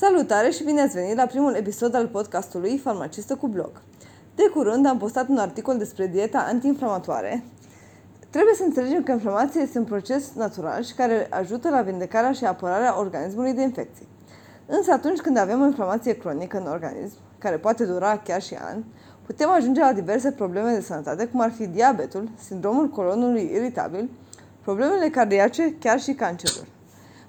Salutare și bine ați venit la primul episod al podcastului Farmacistă cu blog. De curând am postat un articol despre dieta antiinflamatoare. Trebuie să înțelegem că inflamația este un proces natural și care ajută la vindecarea și apărarea organismului de infecții. Însă atunci când avem o inflamație cronică în organism, care poate dura chiar și ani, putem ajunge la diverse probleme de sănătate, cum ar fi diabetul, sindromul colonului iritabil, problemele cardiace, chiar și cancerul.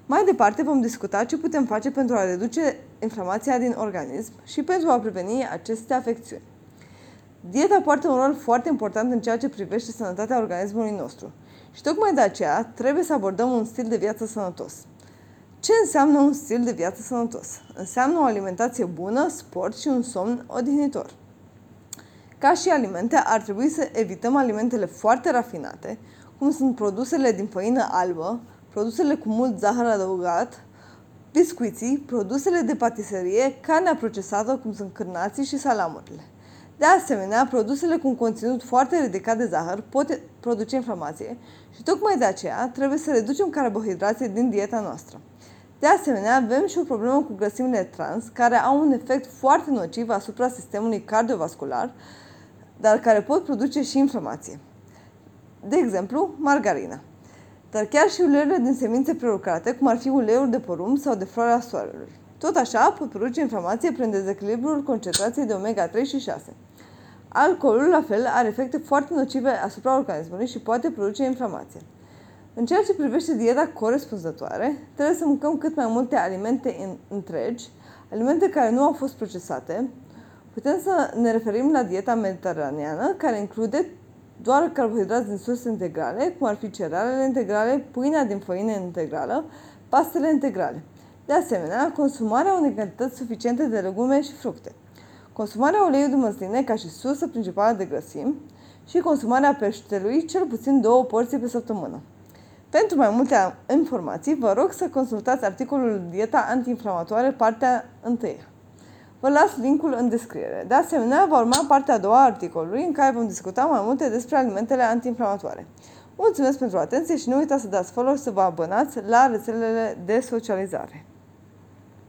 Mai departe vom discuta ce putem face pentru a reduce inflamația din organism și pentru a preveni aceste afecțiuni. Dieta poartă un rol foarte important în ceea ce privește sănătatea organismului nostru și tocmai de aceea trebuie să abordăm un stil de viață sănătos. Ce înseamnă un stil de viață sănătos? Înseamnă o alimentație bună, sport și un somn odihnitor. Ca și alimente, ar trebui să evităm alimentele foarte rafinate, cum sunt produsele din făină albă, produsele cu mult zahăr adăugat, biscuiții, produsele de patiserie, carnea procesată, cum sunt cârnații și salamurile. De asemenea, produsele cu un conținut foarte ridicat de zahăr pot produce inflamație și tocmai de aceea trebuie să reducem carbohidrații din dieta noastră. De asemenea, avem și o problemă cu grăsimile trans, care au un efect foarte nociv asupra sistemului cardiovascular, dar care pot produce și inflamație. De exemplu, margarina. Dar chiar și uleiurile din semințe prelucrate, cum ar fi uleiul de porumb sau de floarea soarelui. Tot așa pot produce inflamație prin dezechilibrul concentrației de omega-3 și 6. Alcoolul, la fel, are efecte foarte nocive asupra organismului și poate produce inflamație. În ceea ce privește dieta corespunzătoare, trebuie să mâncăm cât mai multe alimente întregi, alimente care nu au fost procesate. Putem să ne referim la dieta mediteraneană, care include doar carbohidrați din surse integrale, cum ar fi cerealele integrale, pâinea din făină integrală, pastele integrale. De asemenea, consumarea unei cantități suficiente de legume și fructe. Consumarea uleiului de măsline ca și sursă principală de grăsimi și consumarea peștelui cel puțin două porții pe săptămână. Pentru mai multe informații, vă rog să consultați articolul Dieta antiinflamatoare, partea 1. Vă las linkul în descriere. De asemenea, va urma partea a doua a articolului în care vom discuta mai multe despre alimentele antiinflamatoare. Mulțumesc pentru atenție și nu uitați să dați follow și să vă abonați la rețelele de socializare.